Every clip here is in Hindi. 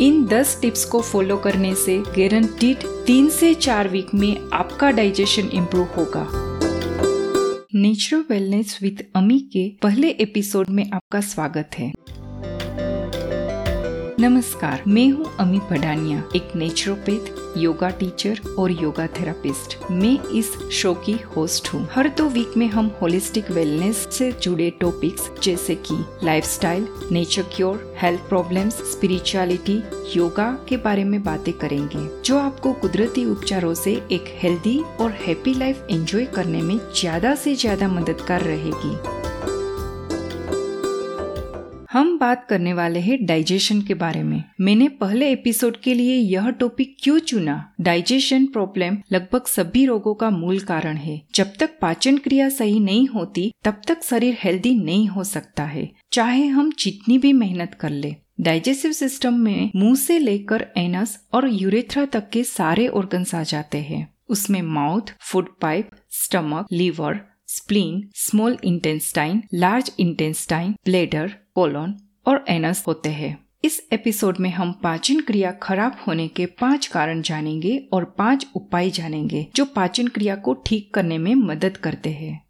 इन 10 टिप्स को फॉलो करने से गारंटीड तीन से चार वीक में आपका डाइजेशन इम्प्रूव होगा। नेचुरल वेलनेस विद अमी के पहले एपिसोड में आपका स्वागत है। नमस्कार मैं हूँ अमी पडानिया एक नेचुरोपैथ योगा टीचर और योगा थेरापिस्ट मैं इस शो की होस्ट हूँ। हर दो वीक में हम होलिस्टिक वेलनेस से जुड़े टॉपिक्स जैसे कि lifestyle, nature cure health problems spirituality yoga के बारे में बातें करेंगे जो आपको कुदरती उपचारों से एक हेल्दी और हैप्पी लाइफ एंजॉय करने में ज़्यादा से ज़्यादा मददगार रहेगी। हम बात करने वाले हैं डाइजेशन के बारे में। मैंने पहले एपिसोड के लिए यह टॉपिक क्यों चुना? डाइजेशन प्रॉब्लम लगभग सभी रोगों का मूल कारण है। जब तक पाचन क्रिया सही नहीं होती, तब तक शरीर हेल्दी नहीं हो सकता है। चाहे हम जितनी भी मेहनत कर ले। डाइजेस्टिव सिस्टम में मुँह से लेकर एनस और यूरेथ्रा तक के सारे ऑर्गन्स आ जाते हैं। उसमें mouth food pipe stomach liver spleen small intestine large intestine bladder colon और एनस होते हैं। इस एपिसोड में हम पाचन क्रिया खराब होने के पाँच कारण जानेंगे और पाँच उपाय जानेंगे जो पाचन क्रिया को ठीक करने में मदद करते हैं।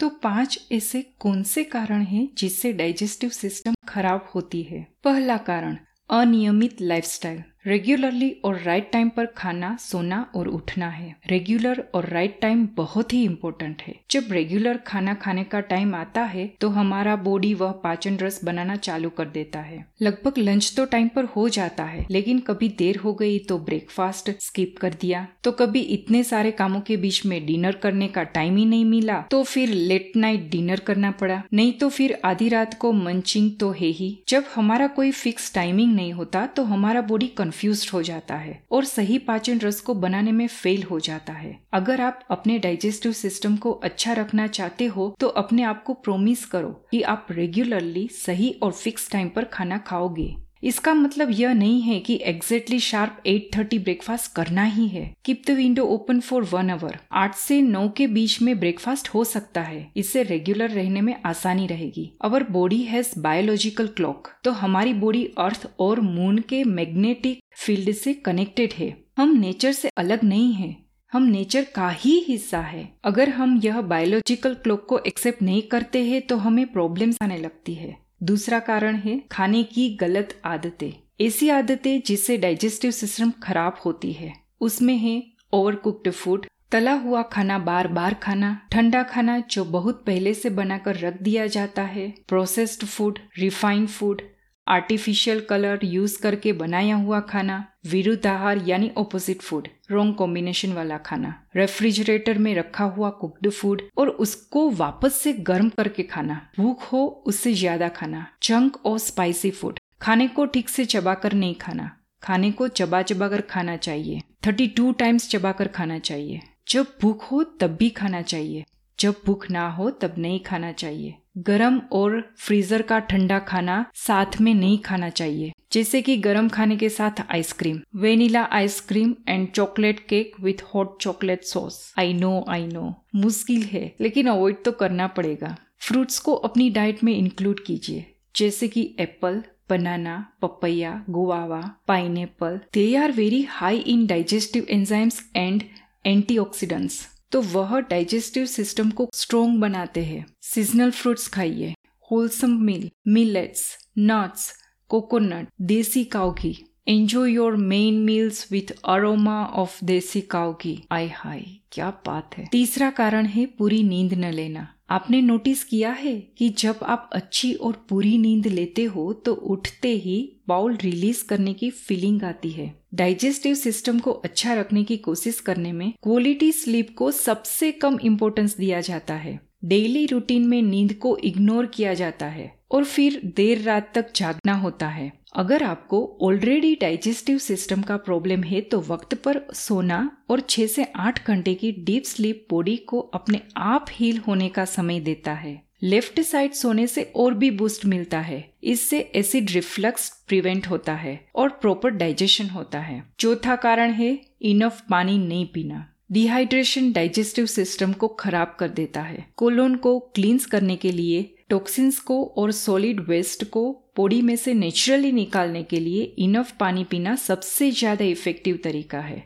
तो पाँच ऐसे कौन से कारण हैं जिससे डाइजेस्टिव सिस्टम खराब होती है? पहला कारण, अनियमित लाइफस्टाइल रेगुलरली और राइट टाइम पर खाना, सोना और उठना है। रेगुलर और राइट टाइम बहुत ही इम्पोर्टेंट है। जब रेगुलर खाना खाने का टाइम आता है तो हमारा बॉडी वह पाचन रस बनाना चालू कर देता है। लगभग लंच तो टाइम पर हो जाता है, लेकिन कभी देर हो गई तो ब्रेकफास्ट स्किप कर दिया। तो कभी इतने सारे कामों के बीच में डिनर करने का टाइम ही नहीं मिला तो फिर लेट नाइट डिनर करना पड़ा। नहीं तो फिर आधी रात को मंचिंग तो है ही। जब हमारा कोई फिक्स टाइमिंग नहीं होता तो हमारा बॉडी कंफ्यूज हो जाता है और सही पाचन रस को बनाने में फेल हो जाता है। अगर आप अपने डाइजेस्टिव सिस्टम को अच्छा रखना चाहते हो तो अपने आप को प्रोमिस करो कि आप रेगुलरली सही और फिक्स टाइम पर खाना खाओगे। इसका मतलब यह नहीं है कि एग्जैक्टली शार्प 8:30 ब्रेकफास्ट करना ही है। Keep the window open for one hour आठ से नौ के बीच में ब्रेकफास्ट हो सकता है। इससे रेगुलर रहने में आसानी रहेगी। Our body has biological clock तो हमारी बॉडी अर्थ और मून के मैग्नेटिक फ़ील्ड से कनेक्टेड है। हम नेचर से अलग नहीं है। हम नेचर का ही हिस्सा है। अगर हम यह बायोलॉजिकल क्लॉक को एक्सेप्ट नहीं करते हैं तो हमें प्रॉब्लम्स आने लगती है। दूसरा कारण है खाने की गलत आदतें। ऐसी आदतें जिससे डाइजेस्टिव सिस्टम खराब होती है। उसमें है ओवर कुक्ड फ़ूड तला हुआ खाना बार बार खाना, ठंडा खाना जो बहुत पहले से बनाकर रख दिया जाता है processed food refined food artificial colour use करके बनाया हुआ खाना विरुद्ध आहार यानी ऑपोजिट फ़ूड रॉन्ग कॉम्बिनेशन वाला खाना। रेफ्रिजरेटर में रखा हुआ कुक्ड फ़ूड और उसको वापस से गर्म करके खाना। भूख हो उससे ज़्यादा खाना। चंक और स्पाइसी फ़ूड खाने को ठीक से चबाकर नहीं खाना। खाने को चबा चबा कर खाना चाहिए। थर्टी टू टाइम्स चबा कर खाना चाहिए। जब भूख हो तब भी खाना चाहिए। जब भूख ना हो तब नहीं खाना चाहिए। गरम और फ्रीजर का ठंडा खाना साथ में नहीं खाना चाहिए। जैसे कि गरम खाने के साथ ice cream. Vanilla ice cream and chocolate cake with hot chocolate sauce I know I know मुश्किल है, लेकिन अवॉइड तो करना पड़ेगा। फ्रूट्स को अपनी डाइट में इंक्लूड कीजिए। जैसे कि apple banana papaya guava pine they are very high in digestive enzymes and antioxidants तो वह डाइजेस्टिव सिस्टम को स्ट्रोंग बनाते हैं। सीजनल फ्रूट्स खाइए। Wholesome mil millets nuts coconut desi cow ghee. Enjoy your main meals with aroma of desi cow ghee. आई हाई क्या बात है। तीसरा कारण है पूरी नींद न लेना। आपने नोटिस किया है कि जब आप अच्छी और पूरी नींद लेते हो तो उठते ही बाउल रिलीज़ करने की फीलिंग आती है। डाइजेस्टिव सिस्टम को अच्छा रखने की कोशिश करने में क्वालिटी स्लीप को सबसे कम इम्पोर्टेंस दिया जाता है। डेली रूटीन में नींद को इग्नोर किया जाता है और फिर देर रात तक जागना होता है। अगर आपको ऑलरेडी डाइजेस्टिव सिस्टम का प्रॉब्लम है तो वक्त पर सोना और 6 से 8 घंटे की डीप स्लीप बॉडी को अपने आप हील होने का समय देता है। लेफ़्ट साइड सोने से और भी बूस्ट मिलता है। इससे एसिड रिफ्लक्स प्रिवेंट होता है और प्रॉपर डाइजेशन होता है। चौथा कारण है इनफ पानी नहीं पीना। डिहाइड्रेशन डाइजेस्टिव सिस्टम को खराब कर देता है। कोलोन को क्लींस करने के लिए टॉक्सिन्स को और सॉलिड वेस्ट को बॉडी में से नेचुरली निकालने के लिए इनफ पानी पीना सबसे ज़्यादा इफ़ेक्टिव तरीका है।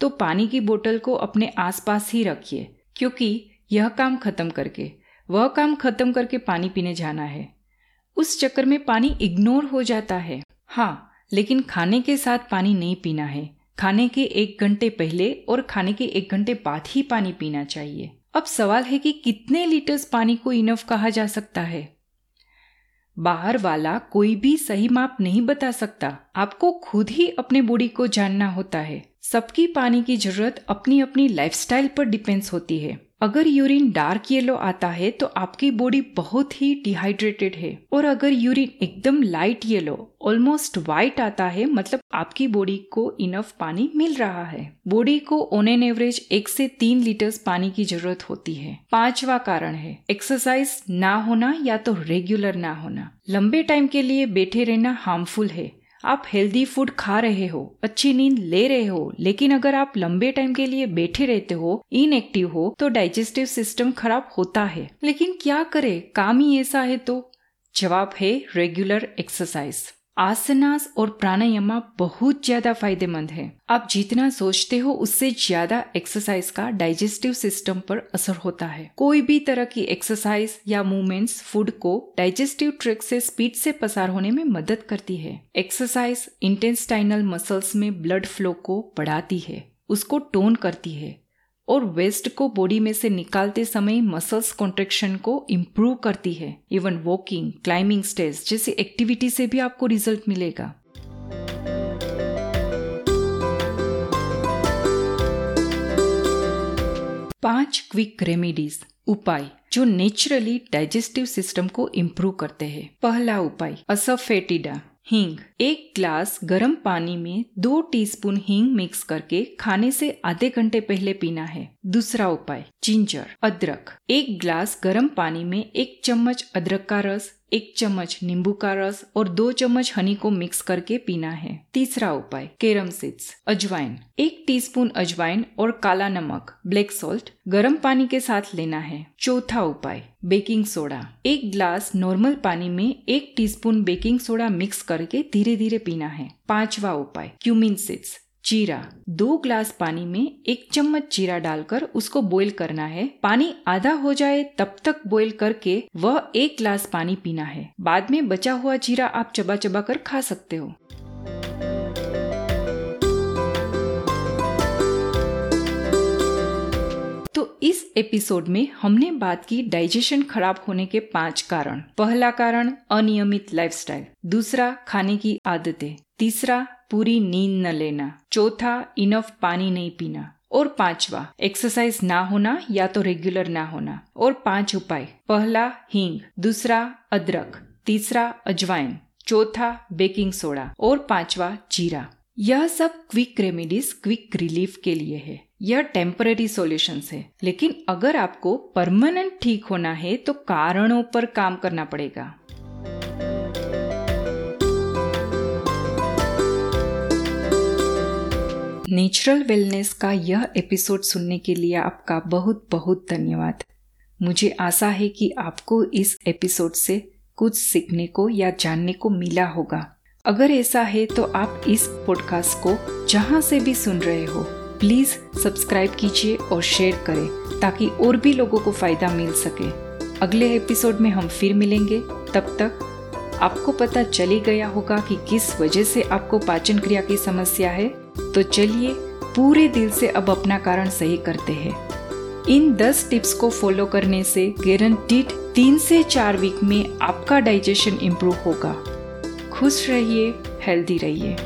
तो पानी की बोतल को अपने आसपास ही रखिए, क्योंकि यह काम खत्म करके वह काम खत्म करके पानी पीने जाना है। उस चक्कर में पानी इग्नोर हो जाता है। हाँ लेकिन खाने के साथ पानी नहीं पीना है। खाने के एक घंटे पहले और खाने के एक घंटे बाद ही पानी पीना चाहिए। अब सवाल है कि कितने लीटर्स पानी को इनफ कहा जा सकता है? बाहर वाला कोई भी सही माप नहीं बता सकता। आपको खुद ही अपने बॉडी को जानना होता है। सबकी पानी की ज़रूरत अपनी अपनी लाइफस्टाइल पर डिपेंड्स होती है। अगर यूरिन डार्क येलो आता है तो आपकी बॉडी बहुत ही डिहाइड्रेटेड है। और अगर यूरिन एकदम लाइट येलो ऑलमोस्ट व्हाइट आता है मतलब आपकी बॉडी को इनफ पानी मिल रहा है। बॉडी को ऑन एन एवरेज एक से तीन लीटर पानी की ज़रूरत होती है। पांचवा कारण है एक्सरसाइज ना होना या तो रेगुलर ना होना। लंबे टाइम के लिए बैठे रहना हार्मफुल है। आप हेल्दी फ़ूड खा रहे हो, अच्छी नींद ले रहे हो, लेकिन अगर आप लंबे टाइम के लिए बैठे रहते हो इनएक्टिव हो तो डाइजेस्टिव सिस्टम खराब होता है। लेकिन क्या करे? काम ही ऐसा है तो। जवाब है रेगुलर एक्सरसाइज आसनास और प्राणायाम बहुत ज़्यादा फ़ायदेमंद है। आप जितना सोचते हो, उससे ज़्यादा एक्सरसाइज का डाइजेस्टिव सिस्टम पर असर होता है। कोई भी तरह की एक्सरसाइज या मूवमेंट्स फ़ूड को डाइजेस्टिव ट्रैक से स्पीड से पसार होने में मदद करती है। एक्सरसाइज इंटेस्टाइनल मसल्स में ब्लड फ्लो को बढ़ाती है। उसको टोन करती है। और वेस्ट को बॉडी में से निकालते समय मसल्स कॉन्ट्रेक्शन को इम्प्रूव करती है इवन वॉकिंग क्लाइंबिंग स्टेज जैसी एक्टिविटी से भी आपको रिज़ल्ट मिलेगा। पाँच क्विक रेमेडीज उपाय, जो नेचुरली डाइजेस्टिव सिस्टम को इम्प्रूव करते हैं। पहला उपाय, असफेटिडा। हींग। एक ग्लास गर्म पानी में दो टीस्पून हींग मिक्स करके खाने से आधे घंटे पहले पीना है। दूसरा उपाय जिंजर अदरक। एक ग्लास गर्म पानी में एक चम्मच अदरक का रस, एक चम्मच नींबू का रस और दो चम्मच हनी को मिक्स करके पीना है। तीसरा उपाय केरम सीड्स अजवाइन एक टीस्पून अजवाइन और काला नमक ब्लैक सॉल्ट गर्म पानी के साथ लेना है। चौथा उपाय बेकिंग सोडा एक ग्लास नॉर्मल पानी में एक टीस्पून बेकिंग सोडा मिक्स करके धीरे धीरे पीना है। पांचवा उपाय क्यूमिन सीड्स जीरा। दो ग्लास पानी में एक चम्मच जीरा डालकर उसको बॉईल करना है। पानी आधा हो जाए तब तक बॉईल करके वह एक ग्लास पानी पीना है। बाद में बचा हुआ जीरा आप चबा चबा कर खा सकते हो। तो इस एपिसोड में हमने बात की डाइजेशन खराब होने के पाँच कारण। पहला कारण, अनियमित लाइफस्टाइल दूसरा, खाने की आदतें। तीसरा पूरी नींद न लेना। चौथा इनफ पानी नहीं पीना। और पांचवा एक्सरसाइज ना होना या तो रेगुलर ना होना। और पाँच उपाय। पहला, हींग। दूसरा, अदरक। तीसरा, अजवाइन। चौथा बेकिंग सोडा और पांचवा, जीरा। यह सब क्विक रेमेडीज क्विक रिलीफ के लिए है। यह टेम्पररी सॉल्यूशन है। लेकिन अगर आपको परमानेंट ठीक होना है तो कारणों पर काम करना पड़ेगा। नेचुरल वेलनेस का यह एपिसोड सुनने के लिए आपका बहुत बहुत धन्यवाद। मुझे आशा है कि आपको इस एपिसोड से कुछ सीखने को या जानने को मिला होगा। अगर ऐसा है तो आप इस पॉडकास्ट को जहाँ से भी सुन रहे हो प्लीज़ सब्सक्राइब कीजिए और शेयर करें, ताकि और भी लोगों को फ़ायदा मिल सके। अगले एपिसोड में हम फिर मिलेंगे। तब तक आपको पता चली गया होगा कि किस वजह से आपको पाचन क्रिया की समस्या है। तो चलिए पूरे दिल से अब अपना कारण सही करते हैं। इन 10 टिप्स को फॉलो करने से गारंटीड तीन से चार वीक में आपका डाइजेशन इम्प्रूव होगा। खुश रहिए हेल्दी रहिए।